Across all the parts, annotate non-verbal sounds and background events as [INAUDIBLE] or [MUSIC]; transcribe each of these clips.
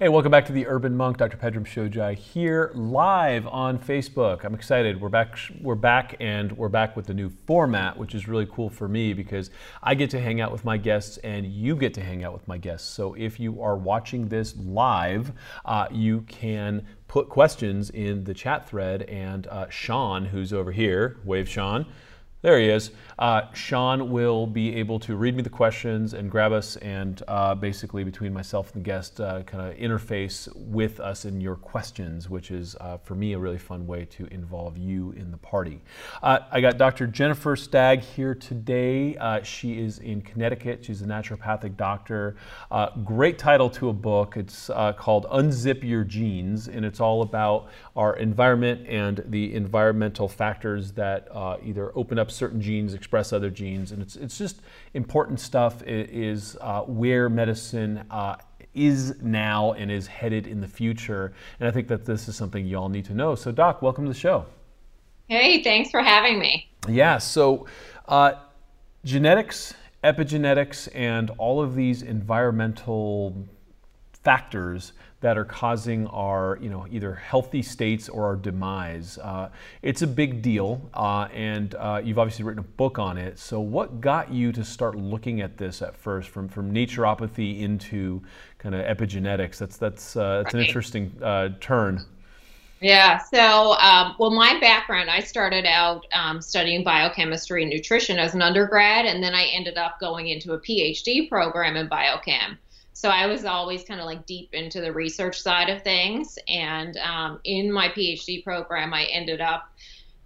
Hey, welcome back to the Urban Monk. Dr. Pedram Shojai here, live on Facebook. I'm excited. We're back. We're back, and we're back with the new format, which is really cool for me because I get to hang out with my guests, and you get to hang out with my guests. So if you are watching this live, uh, you can put questions in the chat thread, and uh, Sean, who's over here, wave Sean there he is. Uh, Sean will be able to read me the questions and grab us, and uh, basically between myself and the guest, uh, kind of interface with us in your questions, which is uh, for me a really fun way to involve you in the party. Uh, I got Dr. Jennifer Stagg here today. Uh, she is in Connecticut. She's a naturopathic doctor. great title to a book. It's called Unzip Your Genes, and it's all about our environment and the environmental factors that either open up certain genes, express other genes, and it's it's just important stuff. Is uh, where medicine. Uh, is now and is headed in the future. And I think that this is something y'all need to know. So, Doc, welcome to the show. Hey, thanks for having me. Yeah, so uh, genetics, epigenetics, and all of these environmental factors that are causing our, you know, either healthy states or our demise. Uh, it's a big deal, uh, and uh, you've obviously written a book on it. So, what got you to start looking at this at first, from from naturopathy into kind of epigenetics? That's that's uh, that's an interesting uh, turn. Yeah. So, um, well, my background, I started out um, studying biochemistry and nutrition as an undergrad, and then I ended up going into a PhD program in biochem. So I was always kind of like deep into the research side of things. And um, in my PhD program, I ended up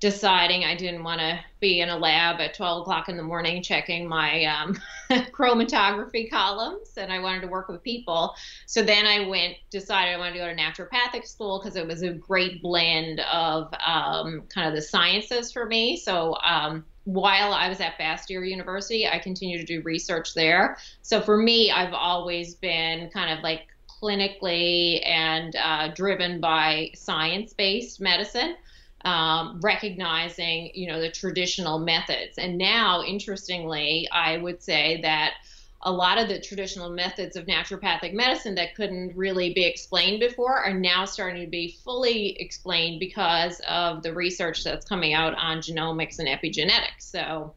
deciding I didn't want to be in a lab at 12 o'clock in the morning checking my um, [LAUGHS] chromatography columns, and I wanted to work with people. So then I went, decided I wanted to go to naturopathic school because it was a great blend of um, kind of the sciences for me. So um, while I was at Bastyr University, I continued to do research there. So for me, I've always been kind of like clinically and uh, driven by science-based medicine, um, recognizing you know the traditional methods. And now, interestingly, I would say that a lot of the traditional methods of naturopathic medicine that couldn't really be explained before are now starting to be fully explained because of the research that's coming out on genomics and epigenetics. So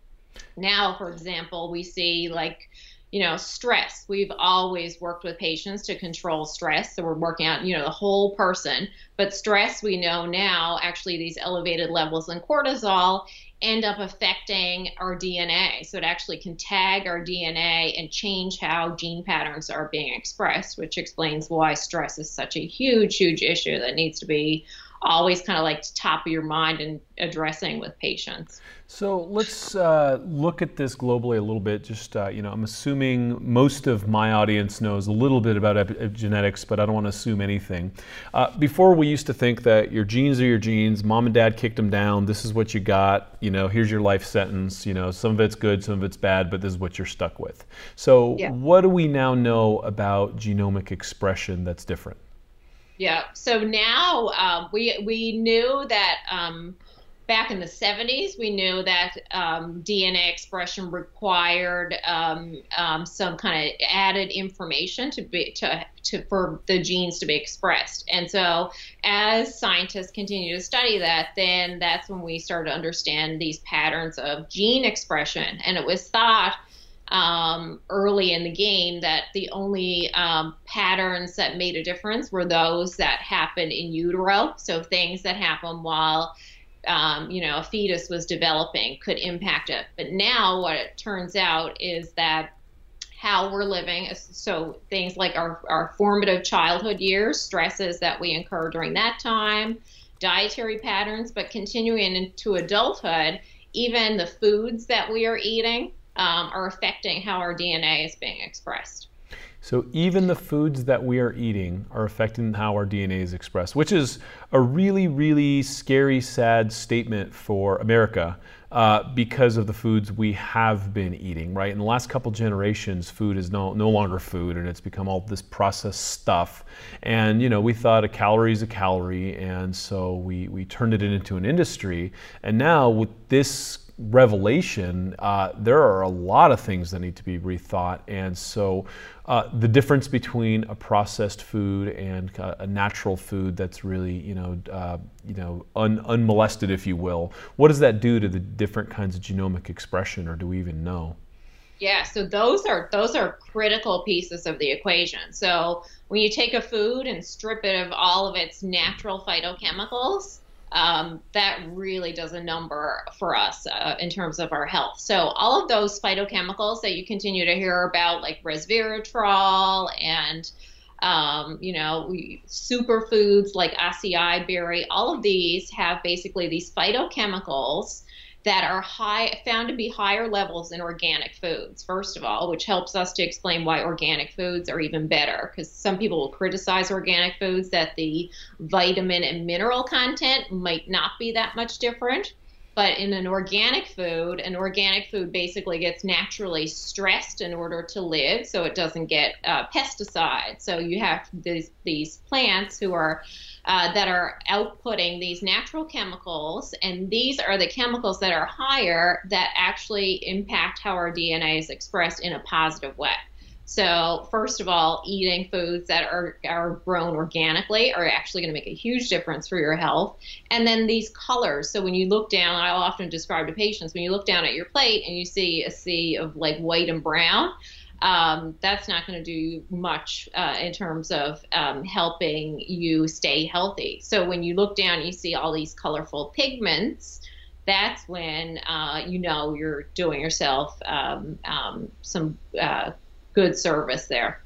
now, for example, we see like you know, stress. We've always worked with patients to control stress. So we're working out, you know, the whole person. But stress, we know now, actually, these elevated levels in cortisol end up affecting our DNA. So it actually can tag our DNA and change how gene patterns are being expressed, which explains why stress is such a huge, huge issue that needs to be always kind of like top of your mind and addressing with patients. So let's uh, look at this globally a little bit. Just uh, you know, I'm assuming most of my audience knows a little bit about epigenetics, but I don't want to assume anything. Uh, before we used to think that your genes are your genes. Mom and dad kicked them down. This is what you got. You know, here's your life sentence. You know, some of it's good, some of it's bad, but this is what you're stuck with. So yeah. what do we now know about genomic expression that's different? Yeah. So now um, we we knew that um, back in the 70s we knew that um, DNA expression required um, um, some kind of added information to be to, to for the genes to be expressed. And so as scientists continue to study that, then that's when we started to understand these patterns of gene expression. And it was thought um, early in the game that the only um, patterns that made a difference were those that happened in utero. So things that happen while um, you know a fetus was developing could impact it. But now what it turns out is that how we're living, so things like our, our formative childhood years, stresses that we incur during that time, dietary patterns, but continuing into adulthood, even the foods that we are eating um, are affecting how our DNA is being expressed. So even the foods that we are eating are affecting how our DNA is expressed, which is a really, really scary, sad statement for America uh, because of the foods we have been eating, right? In the last couple generations, food is no, no longer food and it's become all this processed stuff. And, you know, we thought a calorie is a calorie and so we, we turned it into an industry. And now with this revelation, uh, there are a lot of things that need to be rethought. And so, uh, the difference between a processed food and a natural food that's really, you know, uh, you know, un- unmolested, if you will, what does that do to the different kinds of genomic expression, or do we even know? Yeah, so those are those are critical pieces of the equation. So when you take a food and strip it of all of its natural phytochemicals, um, that really does a number for us uh, in terms of our health. So all of those phytochemicals that you continue to hear about, like resveratrol and um, you know, superfoods like acai berry, all of these have basically these phytochemicals that are high found to be higher levels in organic foods first of all which helps us to explain why organic foods are even better because some people will criticize organic foods that the vitamin and mineral content might not be that much different but in an organic food an organic food basically gets naturally stressed in order to live so it doesn't get uh, pesticides so you have these, these plants who are uh, that are outputting these natural chemicals, and these are the chemicals that are higher that actually impact how our DNA is expressed in a positive way. So, first of all, eating foods that are, are grown organically are actually going to make a huge difference for your health. And then these colors. So, when you look down, I'll often describe to patients when you look down at your plate and you see a sea of like white and brown, um, that's not going to do much uh, in terms of um, helping you stay healthy. So when you look down, you see all these colorful pigments. That's when uh, you know you're doing yourself um, um some uh, good service there.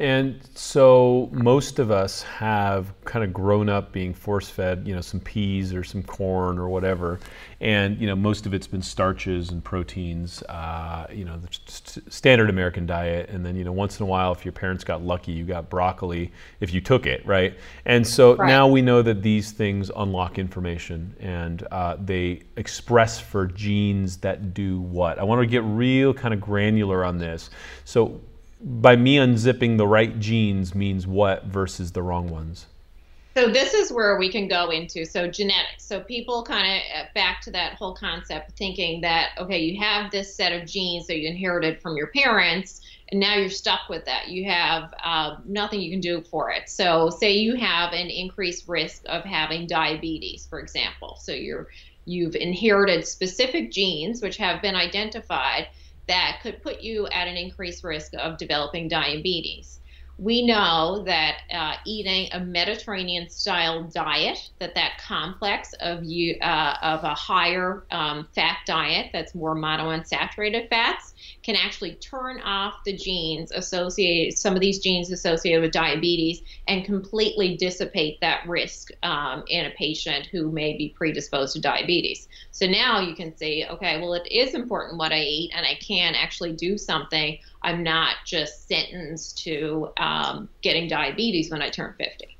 And so most of us have kind of grown up being force fed, you know, some peas or some corn or whatever. And, you know, most of it's been starches and proteins, uh, you know, the st- standard American diet. And then, you know, once in a while, if your parents got lucky, you got broccoli if you took it, right? And so right. now we know that these things unlock information and uh, they express for genes that do what. I want to get real kind of granular on this. So, by me unzipping the right genes means what versus the wrong ones? So this is where we can go into so genetics. So people kind of uh, back to that whole concept thinking that okay, you have this set of genes that you inherited from your parents, and now you're stuck with that. You have uh, nothing you can do for it. So say you have an increased risk of having diabetes, for example. So you're you've inherited specific genes which have been identified that could put you at an increased risk of developing diabetes. We know that uh, eating a Mediterranean style diet, that that complex of you uh, of a higher um, fat diet that's more monounsaturated fats can actually turn off the genes associated, some of these genes associated with diabetes, and completely dissipate that risk um, in a patient who may be predisposed to diabetes. So now you can say, okay, well, it is important what I eat, and I can actually do something I'm not just sentenced to um, getting diabetes when I turn 50.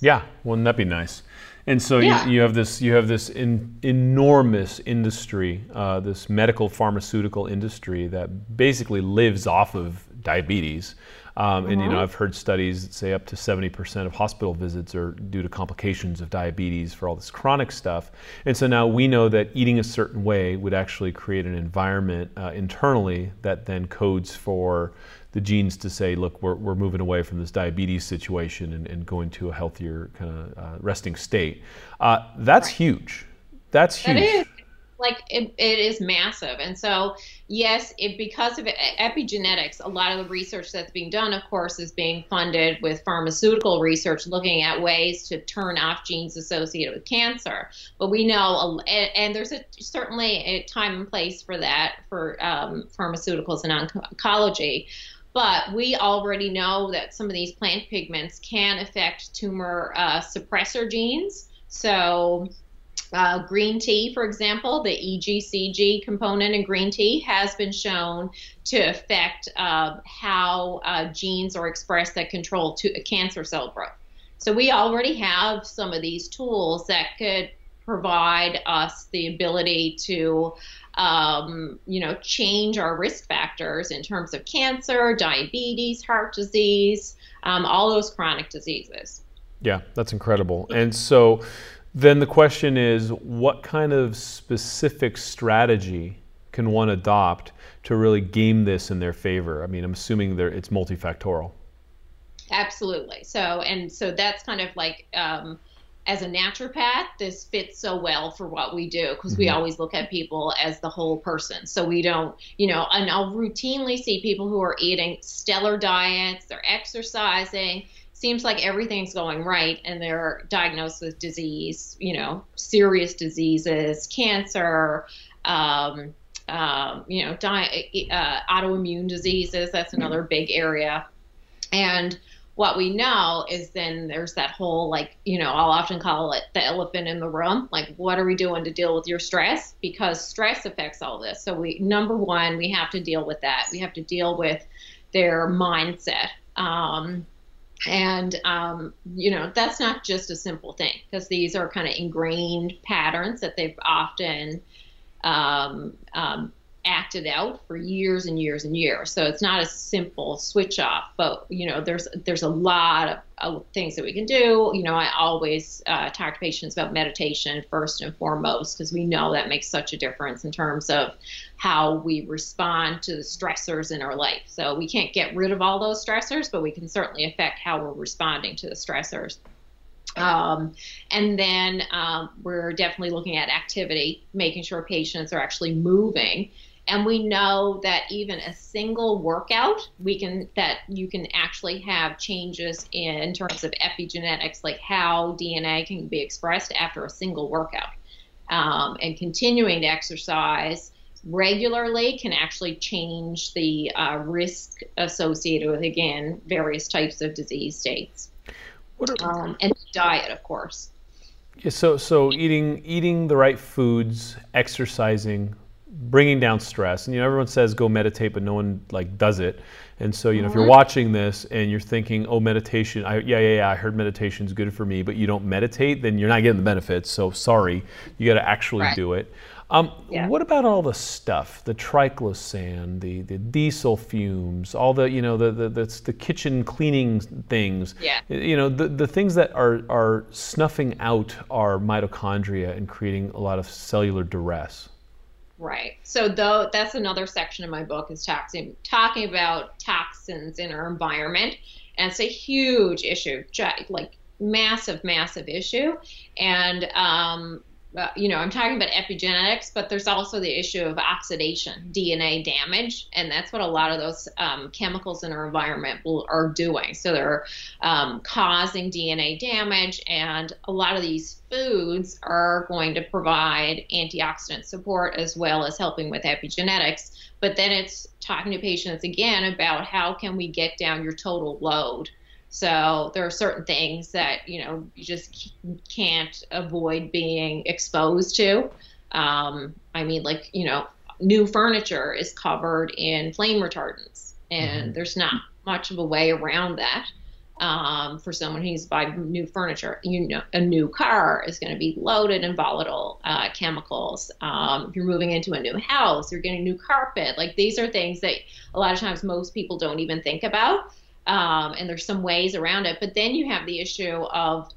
Yeah, wouldn't that be nice? And so yeah. you, you, have this you have this in, enormous industry, uh, this medical pharmaceutical industry that basically lives off of diabetes. Um, and you know, uh-huh. I've heard studies that say up to 70% of hospital visits are due to complications of diabetes for all this chronic stuff. And so now we know that eating a certain way would actually create an environment uh, internally that then codes for the genes to say, look, we're, we're moving away from this diabetes situation and, and going to a healthier kind of uh, resting state. Uh, that's huge. That's huge. That is like it, it is massive. And so yes it because of epigenetics a lot of the research that's being done of course is being funded with pharmaceutical research looking at ways to turn off genes associated with cancer. But we know and, and there's a certainly a time and place for that for um, pharmaceuticals and oncology but we already know that some of these plant pigments can affect tumor uh, suppressor genes so uh, green tea, for example, the EGCG component in green tea has been shown to affect uh, how uh, genes are expressed that control to, cancer cell growth. So we already have some of these tools that could provide us the ability to, um, you know, change our risk factors in terms of cancer, diabetes, heart disease, um, all those chronic diseases. Yeah, that's incredible. And so Then the question is, what kind of specific strategy can one adopt to really game this in their favor? I mean, I'm assuming it's multifactorial. Absolutely. So, and so that's kind of like, um, as a naturopath, this fits so well for what we do because mm-hmm. we always look at people as the whole person. So we don't, you know, and I'll routinely see people who are eating stellar diets, they're exercising, seems like everything's going right, and they're diagnosed with disease, you know, serious diseases, cancer, um, um, you know, di- uh, autoimmune diseases. That's another big area. And what we know is then there's that whole like you know i'll often call it the elephant in the room. Like what are we doing to deal with your stress? Because stress affects all this. So we number one we have to deal with that. We have to deal with their mindset. Um, and um, you know that's not just a simple thing because these are kind of ingrained patterns that they've often um, um, acted out for years and years and years. So it's not a simple switch off, but you know, there's there's a lot of, things that we can do. You know, I always uh, talk to patients about meditation first and foremost because we know that makes such a difference in terms of how we respond to the stressors in our life. So we can't get rid of all those stressors, but we can certainly affect how we're responding to the stressors. Um, and then um, we're definitely looking at activity, making sure patients are actually moving and we know that even a single workout we can that you can actually have changes in terms of epigenetics like how dna can be expressed after a single workout. Um, and continuing to exercise regularly can actually change the uh, risk associated with again various types of disease states. Are, um, and diet of course. Yeah, so so eating eating the right foods exercising bringing down stress. And you know, everyone says go meditate, but no one like does it. And so, you know, if you're watching this and you're thinking, oh, meditation, I, yeah, yeah, yeah, I heard meditation is good for me, but you don't meditate, then you're not getting the benefits. So sorry, you got to actually right. do it. Um, yeah. What about all the stuff, the triclosan, the, the diesel fumes, all the, you know, the, the, the, the kitchen cleaning things, yeah. you know, the, the things that are, are snuffing out our mitochondria and creating a lot of cellular duress? Right. So though that's another section of my book is talking talking about toxins in our environment, and it's a huge issue, like massive, massive issue. And um, uh, you know, I'm talking about epigenetics, but there's also the issue of oxidation, DNA damage, and that's what a lot of those um, chemicals in our environment will, are doing. So they're um, causing DNA damage, and a lot of these foods are going to provide antioxidant support as well as helping with epigenetics. But then it's talking to patients again about how can we get down your total load so there are certain things that you know you just can't avoid being exposed to. Um, I mean, like you know, new furniture is covered in flame retardants, and mm-hmm. there's not much of a way around that. Um, for someone who's buying new furniture, you know, a new car is going to be loaded in volatile uh, chemicals. Um, if you're moving into a new house, you're getting new carpet. Like these are things that a lot of times most people don't even think about um, and there's some ways around it. But then you have the issue of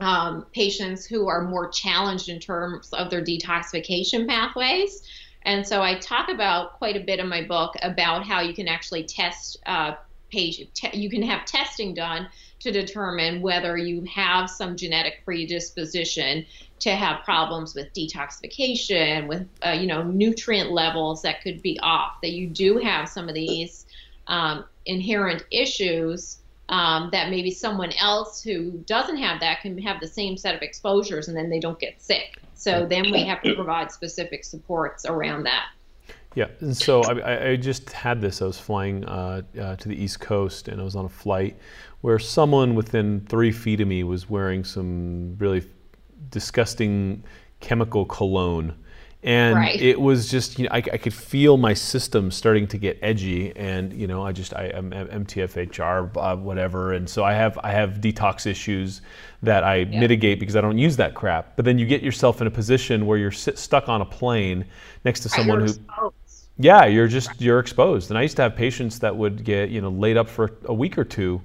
um, patients who are more challenged in terms of their detoxification pathways. And so I talk about quite a bit in my book about how you can actually test uh, patient, te- you can have testing done to determine whether you have some genetic predisposition to have problems with detoxification, with uh, you know nutrient levels that could be off. That you do have some of these um, inherent issues um, that maybe someone else who doesn't have that can have the same set of exposures and then they don't get sick. So then we have to provide specific supports around that. Yeah, and so I, I just had this. I was flying uh, uh, to the East Coast and I was on a flight where someone within three feet of me was wearing some really disgusting chemical cologne and right. it was just you know I, I, could feel my system starting to get edgy and you know i just i am MTHFR uh, whatever and so i have i have detox issues that i yeah. mitigate because i don't use that crap but then you get yourself in a position where you're sit, stuck on a plane next to someone who exposed. yeah you're just you're exposed and i used to have patients that would get you know laid up for a week or two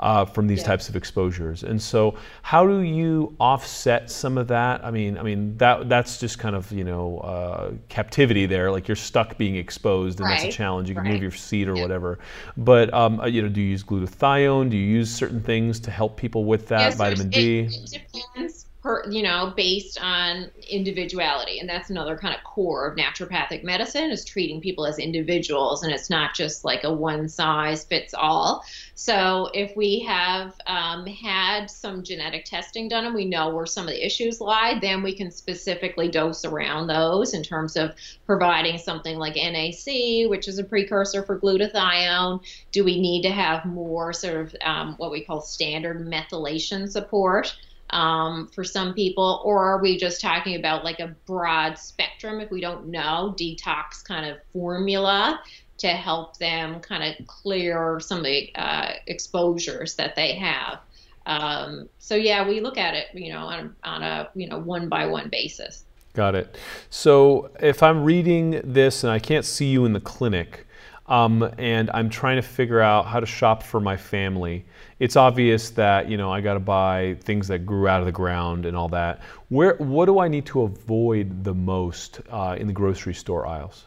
uh, from these yeah. types of exposures. And so, how do you offset some of that? I mean, I mean that that's just kind of you know uh, captivity there. Like you're stuck being exposed, and right. that's a challenge. You can right. move your seat or yeah. whatever. But um, uh, you know, do you use glutathione? Do you use certain things to help people with that? Yes, vitamin D. It, it depends per, you know, based on individuality. And that's another kind of core of naturopathic medicine is treating people as individuals. And it's not just like a one size fits all. So if we have um, had some genetic testing done and we know where some of the issues lie, then we can specifically dose around those in terms of providing something like NAC, which is a precursor for glutathione. Do we need to have more sort of um, what we call standard methylation support? Um, for some people, or are we just talking about like a broad spectrum if we don't know detox kind of formula to help them kind of clear some of the uh, exposures that they have? Um, so yeah, we look at it, you know, on, on a you know one by one basis. Got it. So if I'm reading this and I can't see you in the clinic, um, and I'm trying to figure out how to shop for my family. It's obvious that you know I got to buy things that grew out of the ground and all that. Where what do I need to avoid the most uh, in the grocery store aisles?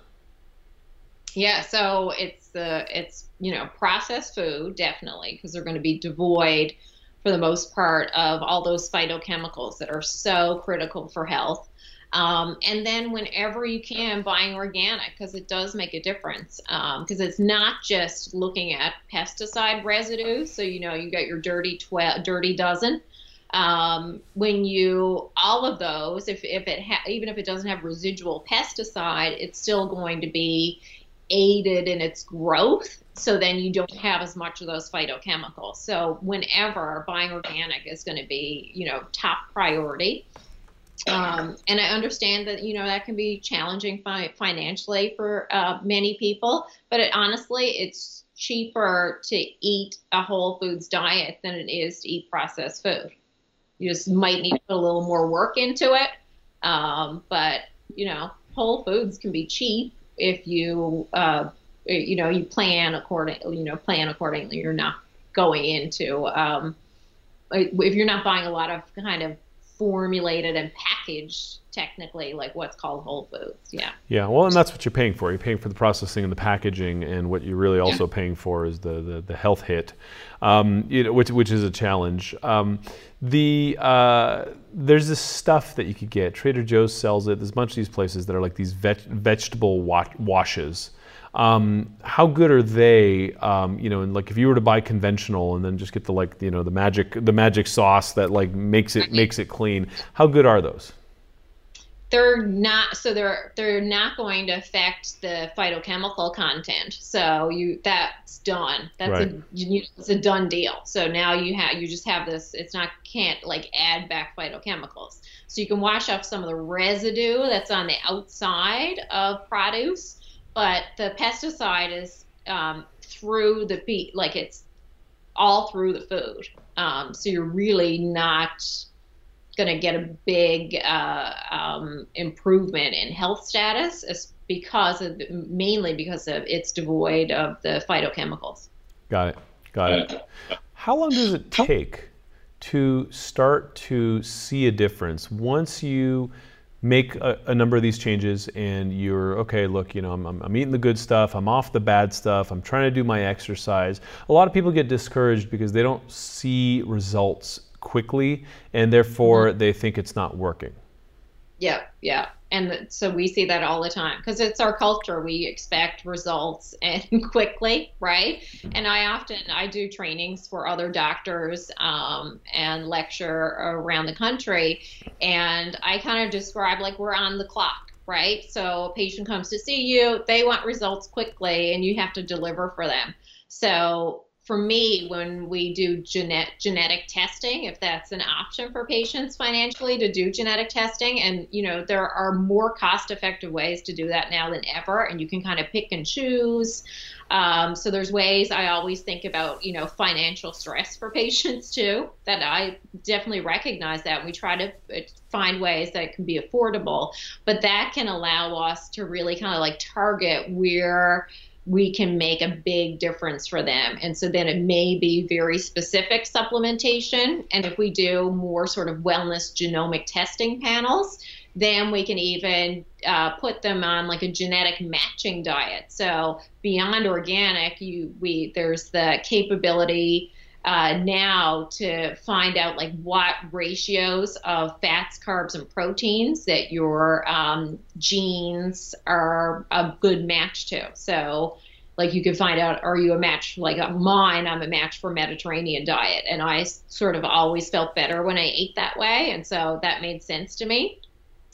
Yeah, so it's the it's you know processed food definitely because they're going to be devoid for the most part of all those phytochemicals that are so critical for health. Um, and then whenever you can, buying organic because it does make a difference. Because um, it's not just looking at pesticide residue. So you know you got your dirty twelve, dirty dozen. Um, when you all of those, if if it ha- even if it doesn't have residual pesticide, it's still going to be aided in its growth. So then you don't have as much of those phytochemicals. So whenever buying organic is going to be you know top priority. Um, and I understand that you know that can be challenging fi- financially for uh, many people, but it, honestly, it's cheaper to eat a whole foods diet than it is to eat processed food. You just might need to put a little more work into it, um, but you know, whole foods can be cheap if you uh, you know you plan according you know plan accordingly. You're not going into um, if you're not buying a lot of kind of formulated and packaged technically like what's called whole foods. Yeah. Yeah well and that's what you're paying for. You're paying for the processing and the packaging and what you're really also yeah. paying for is the the, the health hit um, you know, which, which is a challenge. Um, the uh, there's this stuff that you could get. Trader joe's sells it. There's a bunch of these places that are like these veg- vegetable wa- washes um, how good are they? Um, you know, and like if you were to buy conventional and then just get the like you know the magic the magic sauce that like makes it makes it clean. How good are those? They're not so they're they're not going to affect the phytochemical content. So you that's done. That's right. a you, it's a done deal. So now you have you just have this. It's not can't like add back phytochemicals. So you can wash off some of the residue that's on the outside of produce but the pesticide is um, through the feed, like it's all through the food. Um, so you're really not going to get a big uh, um, improvement in health status because of mainly because of it's devoid of the phytochemicals. Got it. Got it. How long does it take to start to see a difference once you make a, a, number of these changes and you're okay look you know I'm, I'm, eating the good stuff i'm off the bad stuff i'm trying to do my exercise. A lot of people get discouraged because they don't see results quickly and therefore mm-hmm. they think it's not working. Yeah yeah and so we see that all the time because it's our culture. We expect results [LAUGHS] and quickly right? And i often i do trainings for other doctors um, and lecture around the country. And i kind of describe like we're on the clock right? So a patient comes to see you they want results quickly and you have to deliver for them. So for me, when we do genet- genetic testing, if that's an option for patients financially to do genetic testing, and you know there are more cost-effective ways to do that now than ever, and you can kind of pick and choose. Um, so there's ways I always think about, you know, financial stress for [LAUGHS] patients too. That I definitely recognize that. We try to uh, find ways that can be affordable, but that can allow us to really kind of like target where we can make a big difference for them. And so then it may be very specific supplementation. And if we do more sort of wellness genomic testing panels, then we can even uh, put them on like a genetic matching diet. So beyond organic, you we there's the capability uh, now to find out like what ratios of fats, carbs, and proteins that your um, genes are a good match to. So, like you could find out, are you a match like mine? I'm a match for Mediterranean diet, and I sort of always felt better when I ate that way, and so that made sense to me.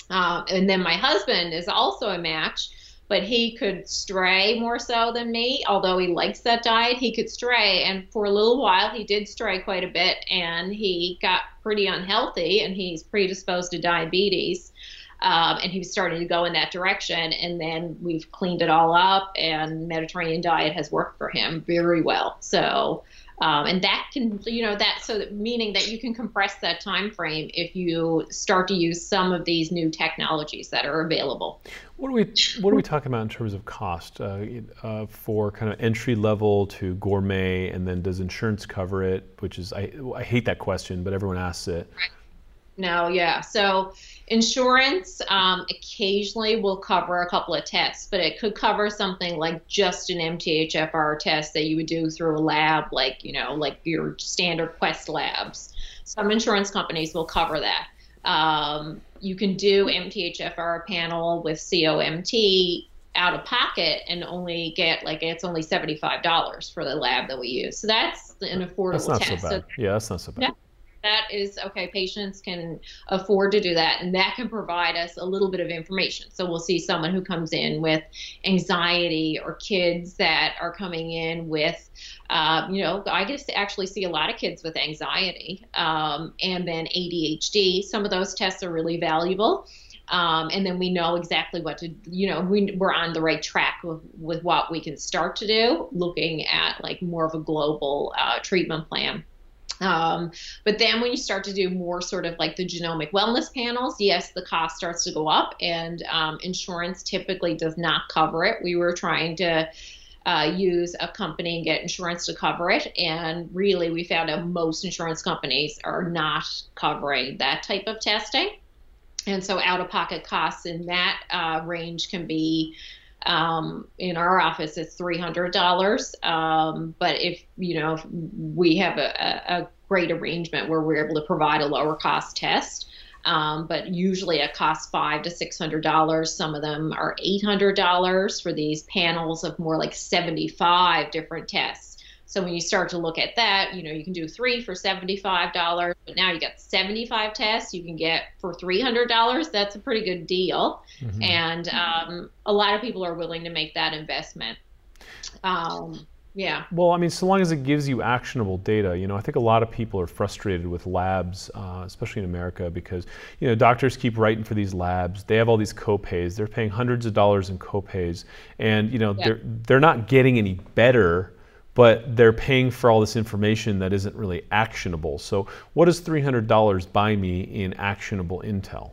Um, and then my husband is also a match but he could stray more so than me. Although he likes that diet, he could stray. And for a little while, he did stray quite a bit and he got pretty unhealthy and he's predisposed to diabetes. Um, and he was starting to go in that direction. And then we've cleaned it all up, and Mediterranean diet has worked for him very well. So um, and that can, you know, that so that meaning that you can compress that time frame if you start to use some of these new technologies that are available. What are we What are we talking about in terms of cost uh, uh, for kind of entry level to gourmet, and then does insurance cover it? Which is I I hate that question, but everyone asks it. Right. No, yeah. So insurance um, occasionally will cover a couple of tests, but it could cover something like just an MTHFR test that you would do through a lab, like you know, like your standard Quest labs. Some insurance companies will cover that. Um, you can do MTHFR panel with COMT out of pocket and only get like it's only seventy five dollars for the lab that we use. So that's an affordable that's not test. So bad. So, yeah, that's not so bad. Yeah that is okay patients can afford to do that and that can provide us a little bit of information. So we'll see someone who comes in with anxiety or kids that are coming in with uh, you know i just actually see a lot of kids with anxiety um, and then adhd some of those tests are really valuable um, and then we know exactly what to you know we, we're on the right track with, with what we can start to do looking at like more of a global uh, treatment plan um, but then when you start to do more sort of like the genomic wellness panels, yes, the cost starts to go up, and um, insurance typically does not cover it. We were trying to uh, use a company and get insurance to cover it, and really we found out most insurance companies are not covering that type of testing. And so out of pocket costs in that uh, range can be um, in our office, it's three hundred dollars. Um, but if you know, if we have a, a, great arrangement where we're able to provide a lower cost test. Um, but usually it costs five to six hundred dollars. Some of them are eight hundred dollars for these panels of more like seventy-five different tests. So when you start to look at that, you know, you can do three for $75, but now you got 75 tests you can get for $300. That's a pretty good deal. Mm-hmm. And um, a lot of people are willing to make that investment. Um, yeah. Well, I mean, so long as it gives you actionable data, you know, I think a lot of people are frustrated with labs, uh, especially in America, because you know doctors keep writing for these labs. They have all these copays. They're paying hundreds of dollars in copays, and you know yeah. they're they're not getting any better but they're paying for all this information that isn't really actionable. So, what does $300 buy me in actionable intel?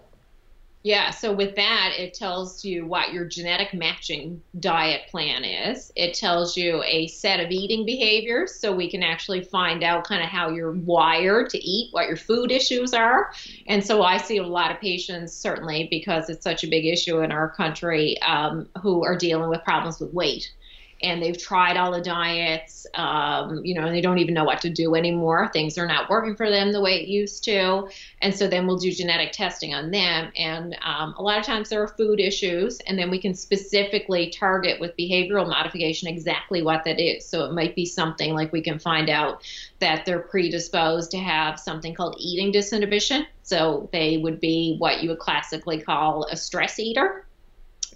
Yeah, so with that, it tells you what your genetic matching diet plan is. It tells you a set of eating behaviors so we can actually find out kind of how you're wired to eat, what your food issues are. And so I see a lot of patients, certainly because it's such a big issue in our country, um, who are dealing with problems with weight and they've tried all the diets, um, you know, and they don't even know what to do anymore. Things are not working for them the way it used to. And so then we'll do genetic testing on them. And um, a lot of times there are food issues, and then we can specifically target with behavioral modification exactly what that is. So it might be something like we can find out that they're predisposed to have something called eating disinhibition. So they would be what you would classically call a stress eater.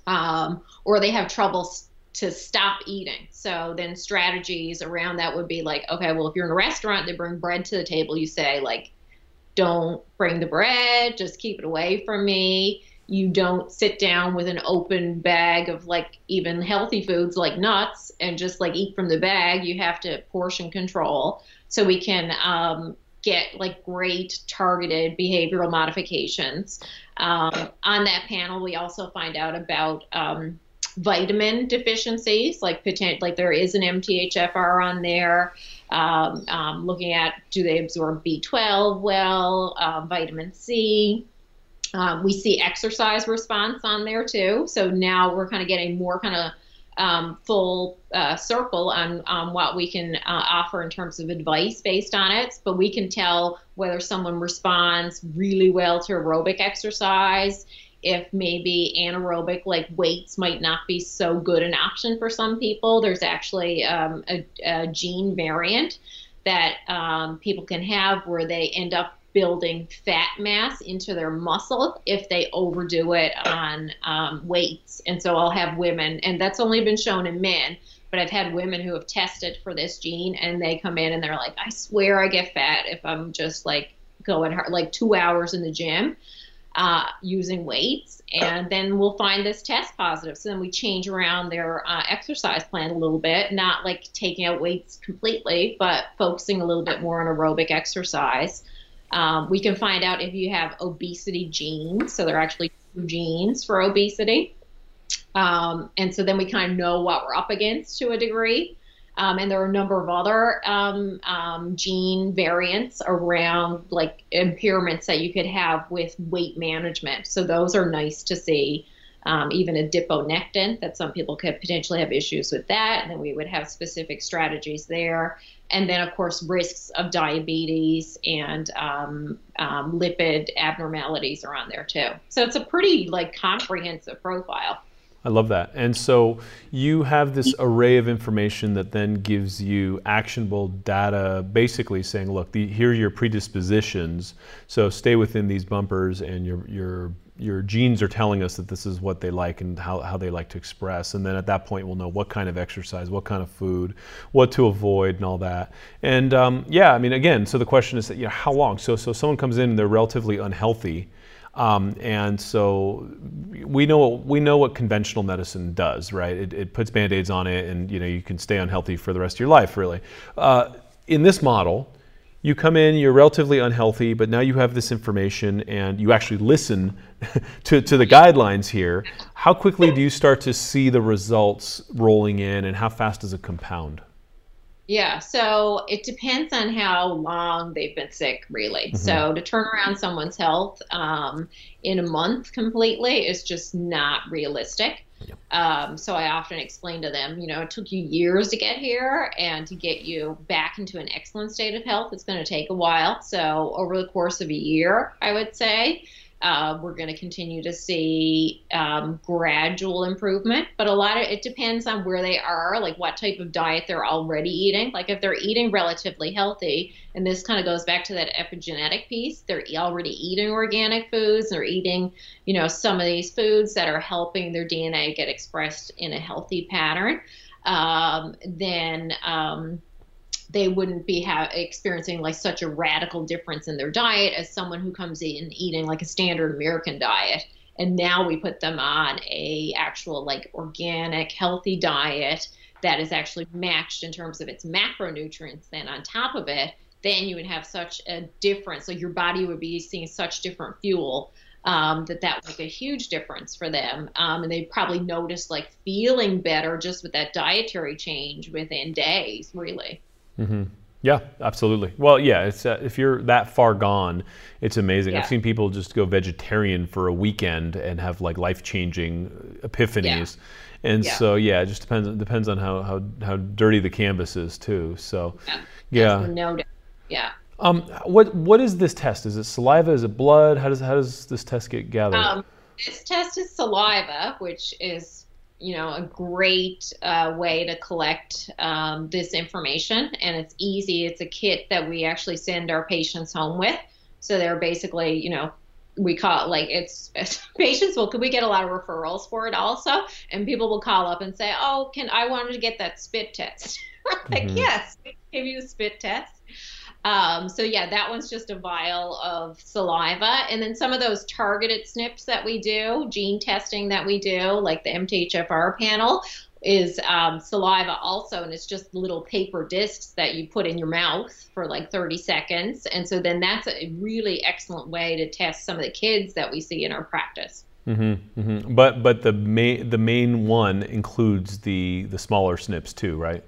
Um, or they have trouble to stop eating. So then strategies around that would be like, okay, well, if you're in a restaurant, they bring bread to the table, you say like, don't bring the bread, just keep it away from me. You don't sit down with an open bag of like even healthy foods like nuts and just like eat from the bag. You have to portion control so we can um, get like great targeted behavioral modifications. Um, on that panel, we also find out about um, vitamin deficiencies, like potent, like there is an MTHFR on there. Um, um, looking at do they absorb B12 well, uh, vitamin C. Um, we see exercise response on there too. So now we're kind of getting more kind of um, full uh, circle on, on what we can uh, offer in terms of advice based on it. But we can tell whether someone responds really well to aerobic exercise, if maybe anaerobic like weights might not be so good an option for some people. There's actually um, a, a, gene variant that um, people can have where they end up building fat mass into their muscle if they overdo it on um, weights. And so I'll have women, and that's only been shown in men, but I've had women who have tested for this gene and they come in and they're like, I swear I get fat if I'm just like going hard, like two hours in the gym. Uh, using weights, and then we'll find this test positive. So then we change around their uh, exercise plan a little bit, not like taking out weights completely, but focusing a little bit more on aerobic exercise. Um, we can find out if you have obesity genes. So there are actually two genes for obesity. Um, and so then we kind of know what we're up against to a degree. Um, and there are a number of other um, um, gene variants around like impairments that you could have with weight management. So those are nice to see. Um, even adiponectin, that some people could potentially have issues with that, and then we would have specific strategies there and then of course risks of diabetes and um, um, lipid abnormalities are on there too. So it's a pretty like comprehensive profile. I love that. And so you have this array of information that then gives you actionable data, basically saying, look, the, here are your predispositions. So stay within these bumpers, and your your your genes are telling us that this is what they like and how, how they like to express. And then at that point, we'll know what kind of exercise, what kind of food, what to avoid, and all that. And um, yeah, I mean, again, so the question is, that, you know, how long? So, so someone comes in and they're relatively unhealthy. Um, and so we know what, we know what conventional medicine does, right? It, it, puts band-aids on it, and you know you can stay unhealthy for the rest of your life, really. Uh, in this model, you come in, you're relatively unhealthy, but now you have this information and you actually listen [LAUGHS] to, to the guidelines here. How quickly do you start to see the results rolling in and how fast does it compound? Yeah, so it depends on how long they've been sick, really. Mm-hmm. So to turn around someone's health um, in a month completely is just not realistic. Um, so I often explain to them, you know, it took you years to get here, and to get you back into an excellent state of health, it's going to take a while. So over the course of a year, I would say, uh, we're going to continue to see um, gradual improvement, but a lot of it depends on where they are, like what type of diet they're already eating. Like if they're eating relatively healthy, and this kind of goes back to that epigenetic piece, they're already eating organic foods, they're eating, you know, some of these foods that are helping their DNA get expressed in a healthy pattern. Um, then um, they wouldn't be ha- experiencing like such a radical difference in their diet as someone who comes in eating like a standard American diet. And now we put them on a actual like organic, healthy diet that is actually matched in terms of its macronutrients. Then on top of it, then you would have such a difference. So your body would be seeing such different fuel um, that that would make a huge difference for them. Um, and they probably notice like feeling better just with that dietary change within days, really. Mm-hmm. Yeah, absolutely. Well, yeah, it's uh, if you're that far gone, it's amazing. Yeah. I've seen people just go vegetarian for a weekend and have like life changing epiphanies. Yeah. And yeah. so yeah, it just depends depends on how, how how dirty the canvas is too. So yeah, no doubt. Yeah. Um, what what is this test? Is it saliva? Is it blood? How does how does this test get gathered? Um, this test is saliva, which is you know, a great uh, way to collect um, this information. And it's easy. It's a kit that we actually send our patients home with. So they're basically, you know, we call it like it's, it's [LAUGHS] patients will could we get a lot of referrals for it also and people will call up and say oh can i wanted to get that spit test [LAUGHS] like mm-hmm. yes give you a spit test um, so yeah, that one's just a vial of saliva, and then some of those targeted SNPs that we do, gene testing that we do, like the MTHFR panel, is um, saliva also, and it's just little paper discs that you put in your mouth for like 30 seconds, and so then that's a really excellent way to test some of the kids that we see in our practice. Mm-hmm, mm-hmm. But but the main the main one includes the the smaller SNPs too, right?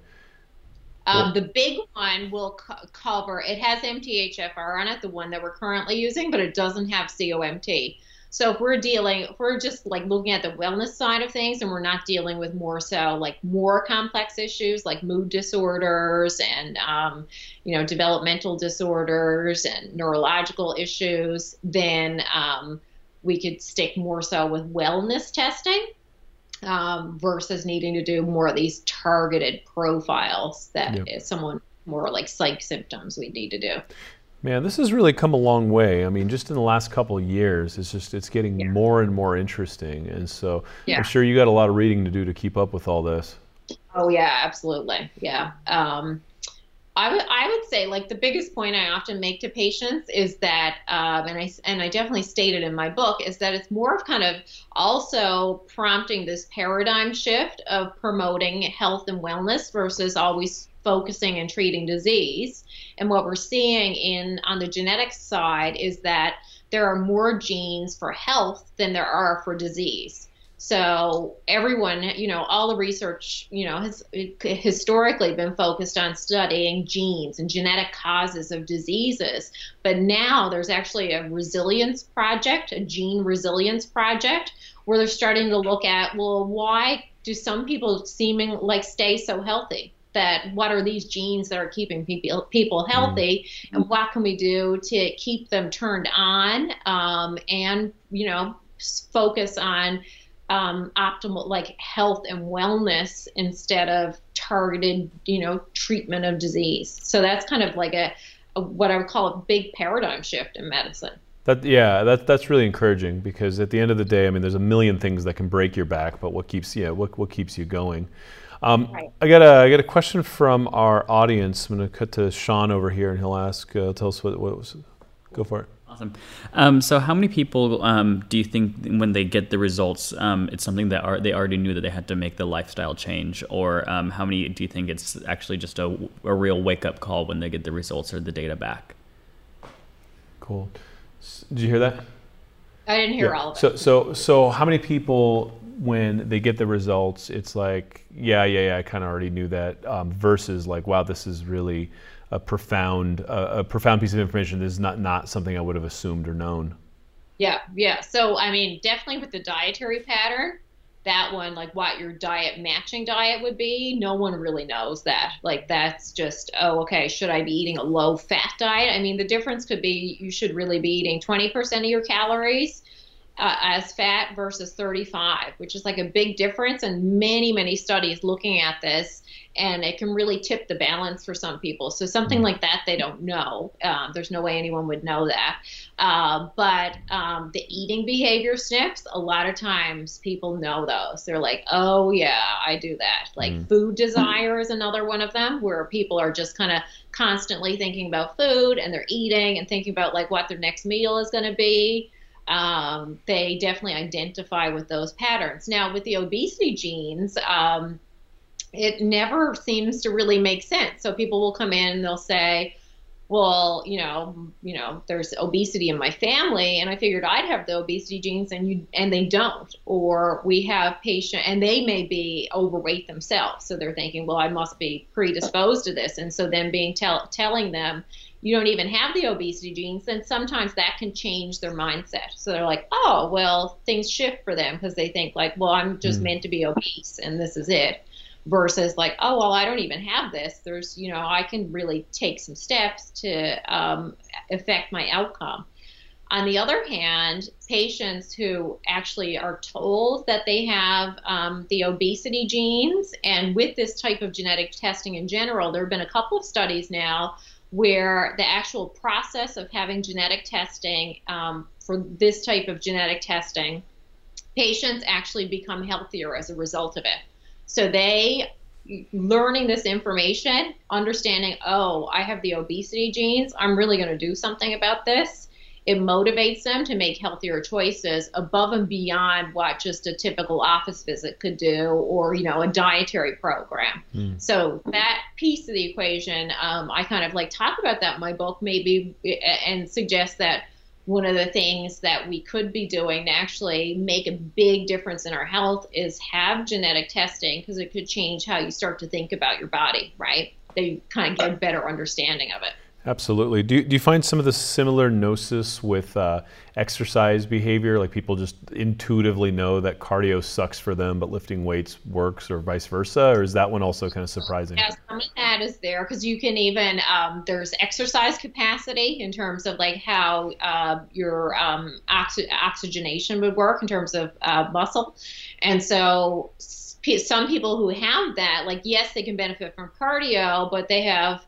Um, the big one will co- cover. It has MTHFR on it, the one that we're currently using, but it doesn't have COMT. So if we're dealing, if we're just like looking at the wellness side of things, and we're not dealing with more so like more complex issues like mood disorders and um, you know developmental disorders and neurological issues, then um, we could stick more so with wellness testing um, versus needing to do more of these targeted profiles that yep. someone more like psych symptoms we need to do. Man, this has really come a long way. I mean, just in the last couple of years, it's just it's getting yeah. more and more interesting. And so yeah. I'm sure you got a lot of reading to do to keep up with all this. Oh yeah, absolutely. Yeah. Um, I would I would say like the biggest point I often make to patients is that um, and I and I definitely stated in my book is that it's more of kind of also prompting this paradigm shift of promoting health and wellness versus always focusing and treating disease. And what we're seeing in on the genetics side is that there are more genes for health than there are for disease. So everyone, you know, all the research, you know, has historically been focused on studying genes and genetic causes of diseases. But now there's actually a resilience project, a gene resilience project, where they're starting to look at, well, why do some people seeming like stay so healthy? That what are these genes that are keeping people people healthy, mm-hmm. and what can we do to keep them turned on, um, and you know, focus on um, optimal like health and wellness instead of targeted you know treatment of disease so that's kind of like a, a, what i would call a big paradigm shift in medicine that yeah that, that's really encouraging because at the end of the day i mean there's a million things that can break your back but what keeps yeah what, what keeps you going um, right. I got a I got a question from our audience. I'm going to cut to Sean over here, and he'll ask, uh, tell us what what was. Go for it. Awesome. Um, so, how many people um, do you think when they get the results, um, it's something that are, they already knew that they had to make the lifestyle change, or um, how many do you think it's actually just a, a real wake up call when they get the results or the data back? Cool. Did you hear that? I didn't hear yeah. all of it. So, so, so, how many people when they get the results, it's like, yeah, yeah, yeah, I kind of already knew that, um, versus like, wow, this is really a profound a, a profound piece of information that is not not something I would have assumed or known. Yeah, yeah. So I mean, definitely with the dietary pattern, that one, like what your diet matching diet would be, no one really knows that. Like that's just, oh, okay, should I be eating a low fat diet? I mean, the difference could be you should really be eating 20% of your calories uh, as fat versus 35, which is like a big difference. And many, many studies looking at this and it can really tip the balance for some people. So something mm. like that they don't know. Um, there's no way anyone would know that. Uh, but um, the eating behavior SNPs, a lot of times people know those. They're like, oh yeah, I do that. Like mm. food desire is another one of them, where people are just kind of constantly thinking about food and they're eating and thinking about like what their next meal is going to be. Um, they definitely identify with those patterns. Now, with the obesity genes, um, it never seems to really make sense. So people will come in and they'll say, well, you know, you know, there's obesity in my family, and I figured I'd have the obesity genes, and you, and they don't. Or we have patient, and they may be overweight themselves, so they're thinking, well, I must be predisposed to this, and so then being tell, telling them you don't even have the obesity genes, then sometimes that can change their mindset. So they're like, oh, well, things shift for them because they think like, well, I'm just mm. meant to be obese, and this is it versus like, oh, well, I don't even have this. There's, you know, I can really take some steps to um, affect my outcome. On the other hand, patients who actually are told that they have um, the obesity genes, and with this type of genetic testing in general, there have been a couple of studies now where the actual process of having genetic testing um, for this type of genetic testing, patients actually become healthier as a result of it. So they learning this information, understanding, oh, I have the obesity genes, I'm really going to do something about this. It motivates them to make healthier choices above and beyond what just a typical office visit could do or, you know, a dietary program. Mm. So that piece of the equation, um, I kind of like talk about that in my book maybe and suggest that one of the things that we could be doing to actually make a big difference in our health is have genetic testing because it could change how you start to think about your body, right? they kind of get a better understanding of it. Absolutely. Do, do you find some of the similar gnosis with uh, exercise behavior? Like people just intuitively know that cardio sucks for them, but lifting weights works, or vice versa? Or is that one also kind of surprising? Yeah, some of that is there because you can even, um, there's exercise capacity in terms of like how uh, your um, oxy- oxygenation would work in terms of uh, muscle. And so some people who have that, like, yes, they can benefit from cardio, but they have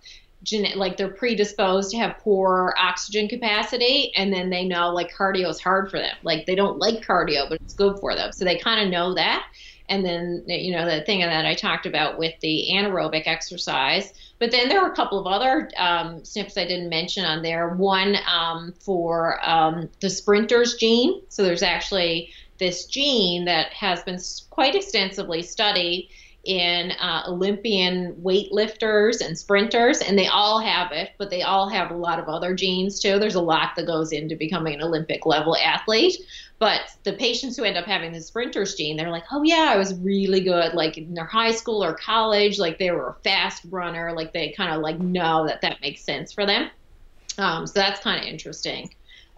like they're predisposed to have poor oxygen capacity and then they know like cardio is hard for them. Like they don't like cardio but it's good for them. So they kind of know that. And then you know the thing that i talked about with the anaerobic exercise but then there are a couple of other um, SNPs i didn't mention on there. One um, for um, the sprinters gene. So there's actually this gene that has been quite extensively studied in uh, Olympian weightlifters and sprinters, and they all have it, but they all have a lot of other genes too. There's a lot that goes into becoming an Olympic level athlete. But the patients who end up having the sprinter's gene, they're like, oh yeah, I was really good, like in their high school or college, like they were a fast runner, like they kind of like know that that makes sense for them. Um, so that's kind of interesting.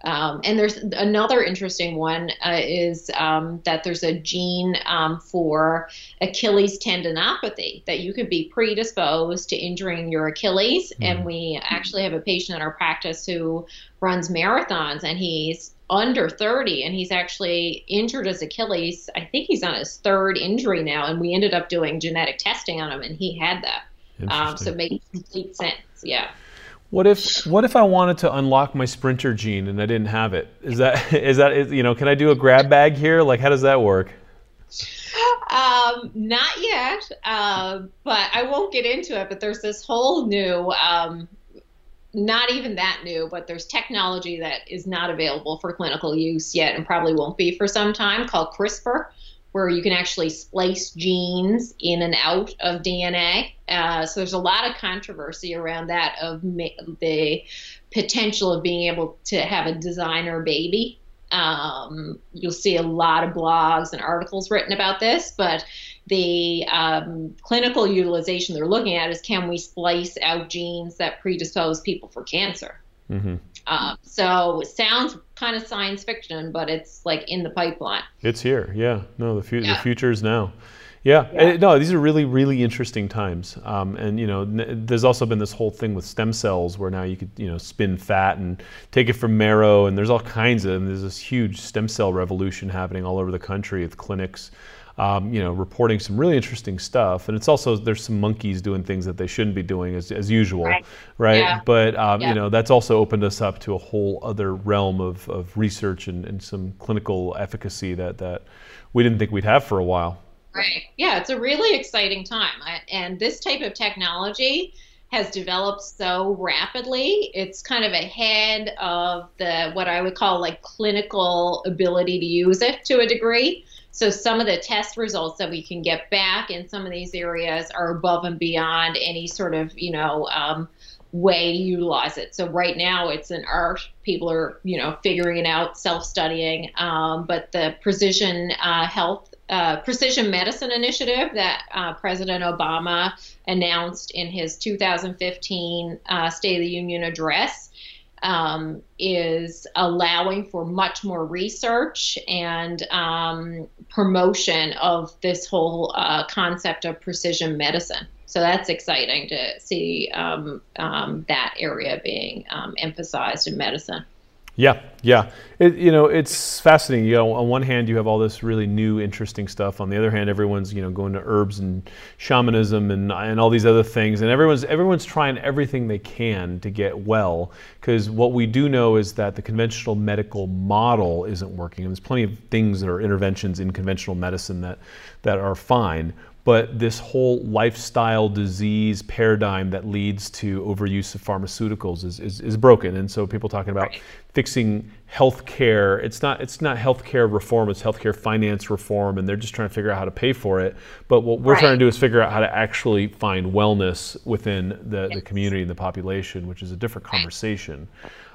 Um, and there's another interesting one uh, is um, that there's a gene um, for Achilles tendinopathy that you could be predisposed to injuring your Achilles. Mm. And we actually have a patient in our practice who runs marathons and he's under 30 and he's actually injured his Achilles. I think he's on his third injury now. And we ended up doing genetic testing on him and he had that. Um, so it makes complete sense. Yeah. What if what if I wanted to unlock my sprinter gene and I didn't have it? Is that [LAUGHS] is that is, you know? Can I do a grab bag here? Like, how does that work? Um, not yet, uh, but I won't get into it. But there's this whole new, um, not even that new, but there's technology that is not available for clinical use yet, and probably won't be for some time, called CRISPR where you can actually splice genes in and out of DNA. Uh, so there's a lot of controversy around that of ma- the potential of being able to have a designer baby. Um, you'll see a lot of blogs and articles written about this, but the um, clinical utilization they're looking at is can we splice out genes that predispose people for cancer? Mm-hmm. Um, so it sounds kind of science fiction, but it's like in the pipeline. It's here, yeah. No, the, fu- yeah. the future is now. Yeah, yeah. no, these are really, really interesting times. Um, and you know, n- there's also been this whole thing with stem cells, where now you could, you know, spin fat and take it from marrow, and there's all kinds of. And there's this huge stem cell revolution happening all over the country with clinics um, you know, reporting some really interesting stuff. And it's also there's some monkeys doing things that they shouldn't be doing as, as usual, right? right? Yeah. But um, yeah. you know, that's also opened us up to a whole other realm of, of research and, and some clinical efficacy that that we didn't think we'd have for a while. Right. Yeah, it's a really exciting time, and this type of technology has developed so rapidly. It's kind of ahead of the what I would call like clinical ability to use it to a degree. So some of the test results that we can get back in some of these areas are above and beyond any sort of, you know, um, way to utilize it. So right now it's an art. People are, you know, figuring it out, self-studying. Um, but the precision uh, health, uh, precision medicine initiative that uh, President Obama announced in his 2015 uh, State of the Union address um, is allowing for much more research and um, promotion of this whole uh, concept of precision medicine. So that's exciting to see um, um that area being um, emphasized in medicine. Yeah, yeah. It, you know, it's fascinating. You know, on one hand, you have all this really new, interesting stuff. On the other hand, everyone's you know going to herbs and shamanism and and all these other things, and everyone's everyone's trying everything they can to get well. Because what we do know is that the conventional medical model isn't working, and there's plenty of things that are interventions in conventional medicine that that are fine but this whole lifestyle disease paradigm that leads to overuse of pharmaceuticals is, is, is broken. And so people talking about right. fixing healthcare, it's not it's not healthcare reform, it's healthcare finance reform, and they're just trying to figure out how to pay for it. But what we're right. trying to do is figure out how to actually find wellness within the, yes. the community and the population, which is a different conversation.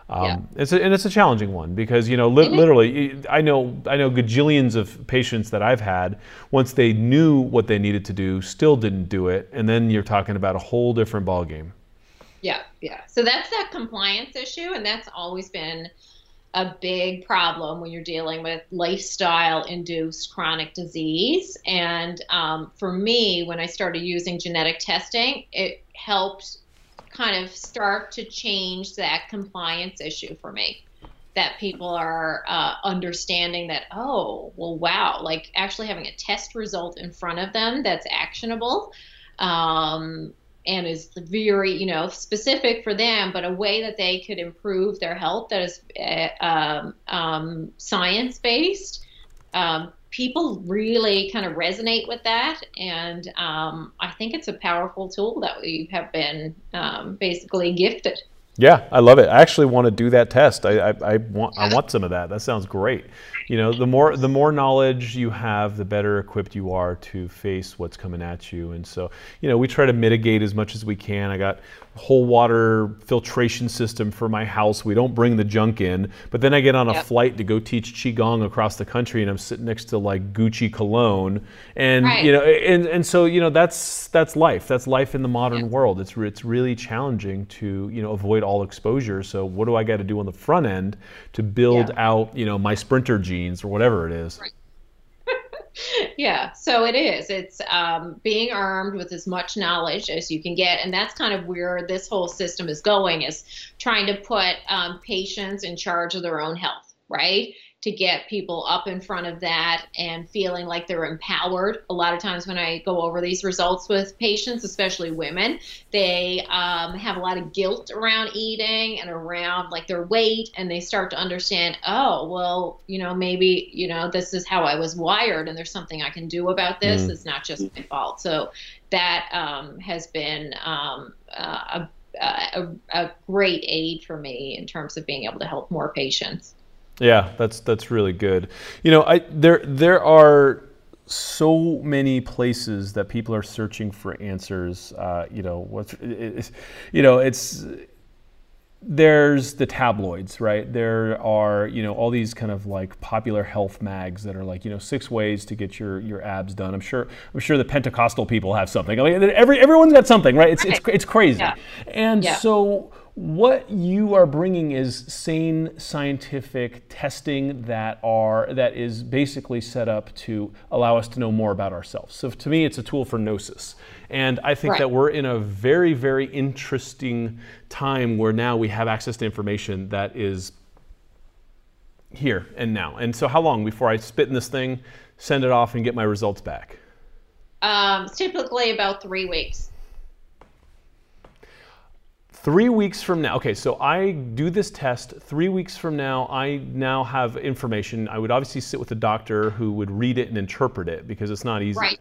Um, yeah. It's a, and it's a challenging one because you know li- literally I know I know gajillions of patients that I've had once they knew what they needed to do still didn't do it and then you're talking about a whole different ballgame. Yeah, yeah. So that's that compliance issue and that's always been a big problem when you're dealing with lifestyle induced chronic disease. And um, for me, when I started using genetic testing, it helped kind of start to change that compliance issue for me. That people are uh, understanding that, oh, well, wow, like actually having a test result in front of them that's actionable um, and is very, you know, specific for them, but a way that they could improve their health that is uh, um, um science based. People really kind of resonate with that, and um, I think it's a powerful tool that we have been um, basically gifted. Yeah, I love it. I actually want to do that test. I, I, I want I want some of that. That sounds great. You know, the more the more knowledge you have, the better equipped you are to face what's coming at you. And so, you know, we try to mitigate as much as we can. I got whole water filtration system for my house. We don't bring the junk in. But then I get on a yep. flight to go teach qigong across the country, and I'm sitting next to like Gucci cologne, and right. you know, and and so you know that's that's life. That's life in the modern yep. world. It's it's really challenging to you know avoid all exposure. So what do I got to do on the front end to build yep. out you know my sprinter genes or whatever it is? Right [LAUGHS] yeah, so it is. It's um, being armed with as much knowledge as you can get, and that's kind of where this whole system is going: is trying to put um, patients in charge of their own health, right? To get people up in front of that and feeling like they're empowered. A lot of times when I go over these results with patients, especially women, they um, have a lot of guilt around eating and around like their weight, and they start to understand, oh, well, you know, maybe, you know, this is how I was wired and there's something I can do about this. Mm. It's not just my fault. So that um, has been um, uh, a, a, a great aid for me in terms of being able to help more patients. Yeah, that's that's really good. You know, I there there are so many places that people are searching for answers. Uh, you know, what's you know, it's there's the tabloids, right? There are, you know, all these kind of like popular health mags that are like, you know, six ways to get your, your abs done. I'm sure I'm sure the Pentecostal people have something. I mean, every everyone's got something, right? It's right. it's it's crazy. Yeah. And yeah. so what you are bringing is sane scientific testing that are that is basically set up to allow us to know more about ourselves. So to me, it's a tool for gnosis, and I think right. that we're in a very very interesting time where now we have access to information that is here and now. And so, how long before I spit in this thing, send it off, and get my results back? Um, typically about three weeks. Three weeks from now, okay, so I do this test. Three weeks from now, I now have information. I would obviously sit with a doctor who would read it and interpret it because it's not easy. Right.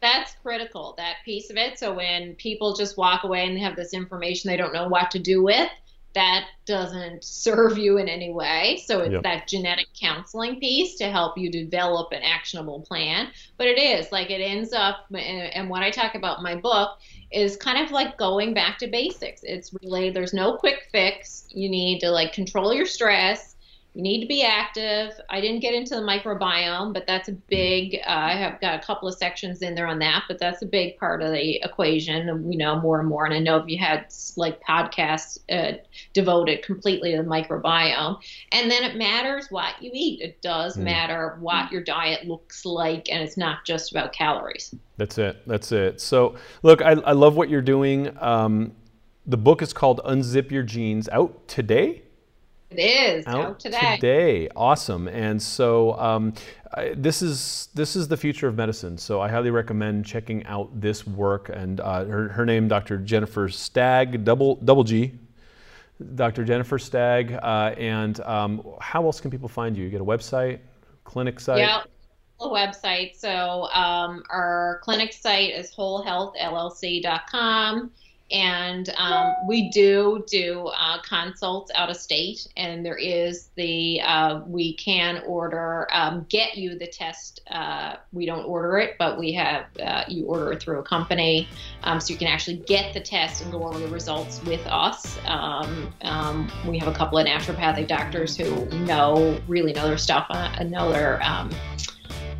That's critical, that piece of it. So when people just walk away and they have this information they don't know what to do with, that doesn't serve you in any way. So it's yep. that genetic counseling piece to help you develop an actionable plan. But it is like it ends up, and what I talk about in my book is kind of like going back to basics. It's really there's no quick fix. You need to like control your stress. You need to be active. I didn't get into the microbiome, but that's a big. Uh, I have got a couple of sections in there on that, but that's a big part of the equation. And we know more and more. And I know if you had like podcasts uh, devoted completely to the microbiome, and then it matters what you eat. It does mm. matter what your diet looks like, and it's not just about calories. That's it. That's it. So, look, I, I love what you're doing. Um, the book is called Unzip Your Genes, out today. It is out, out today. Today, awesome. And so um, I, this is this is the future of medicine. So I highly recommend checking out this work. And uh, her, her name, Dr. Jennifer Stagg, double double G, Dr. Jennifer Stagg. Uh, and um, how else can people find you? You get a website, clinic site. Yeah a website. So um, our clinic site is wholehealthllc.com. and um, we do do uh, consults out of state and there is the uh, we can order um, get you the test uh, we don't order it but we have uh, you order it through a company um, so you can actually get the test and go over the results with us. Um, um, we have a couple of naturopathic doctors who know really know their stuff uh, know their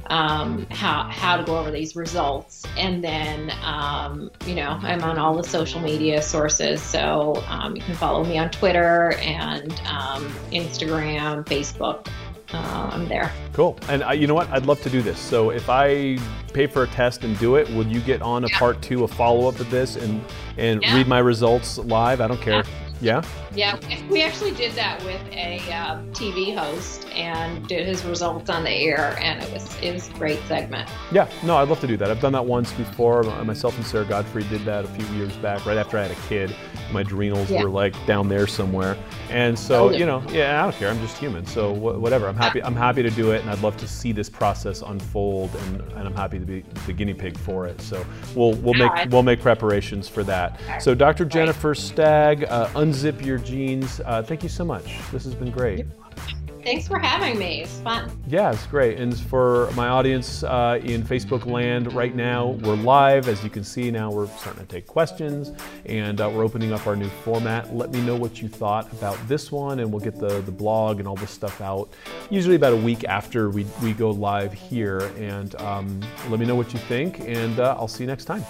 um, how how to go over these results. And then um, you know I'm on all the social media sources, so um, you can follow me on Twitter and um, Instagram, Facebook. Uh, I'm there. Cool. And uh, you know what? I'd love to do this. So if I pay for a test and do it, will you get on a yeah. part two, a follow up of this, and and yeah. read my results live? I don't care. Yeah. Yeah. Yeah, we actually did that with a uh, TV host and did his results on the air, and it was it was a great segment. Yeah, no, I'd love to do that. I've done that once before. Myself and Sara Gottfried did that a few years back, right after I had a kid. My adrenals yeah. were like down there somewhere, and so you know, yeah, I don't care. I'm just human, so wh- whatever. I'm happy. I'm happy to do it, and I'd love to see this process unfold, and, and I'm happy to be the guinea pig for it. So we'll we'll make we'll make preparations for that. So Dr. Jennifer Stagg, uh, unzip your genes. Uh, thank you so much. This has been great. Thanks for having me. It's fun. Yeah, it's great. And for my audience uh, in Facebook land right now, we're live. As you can see now, we're starting to take questions and uh, we're opening up our new format. Let me know what you thought about this one, and we'll get the, the blog and all this stuff out usually about a week after we, we go live here. And um, let me know what you think, and uh, I'll see you next time.